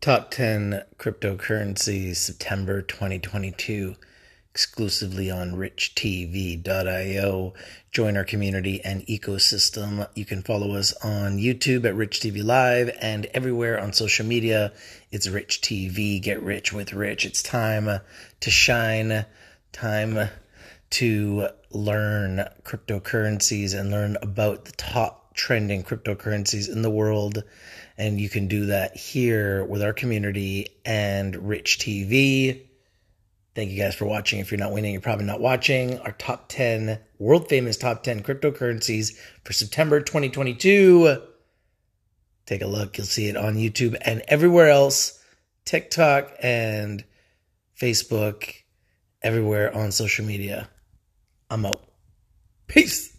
Top 10 cryptocurrencies September 2022 exclusively on richtv.io. Join our community and ecosystem. You can follow us on YouTube at Rich TV Live and everywhere on social media. It's Rich TV. Get rich with Rich. It's time to shine, time to learn cryptocurrencies and learn about the top trending cryptocurrencies in the world and you can do that here with our community and Rich TV. Thank you guys for watching. If you're not winning, you're probably not watching. Our top 10, world famous top 10 cryptocurrencies for September 2022. Take a look. You'll see it on YouTube and everywhere else TikTok and Facebook, everywhere on social media. I'm out. Peace.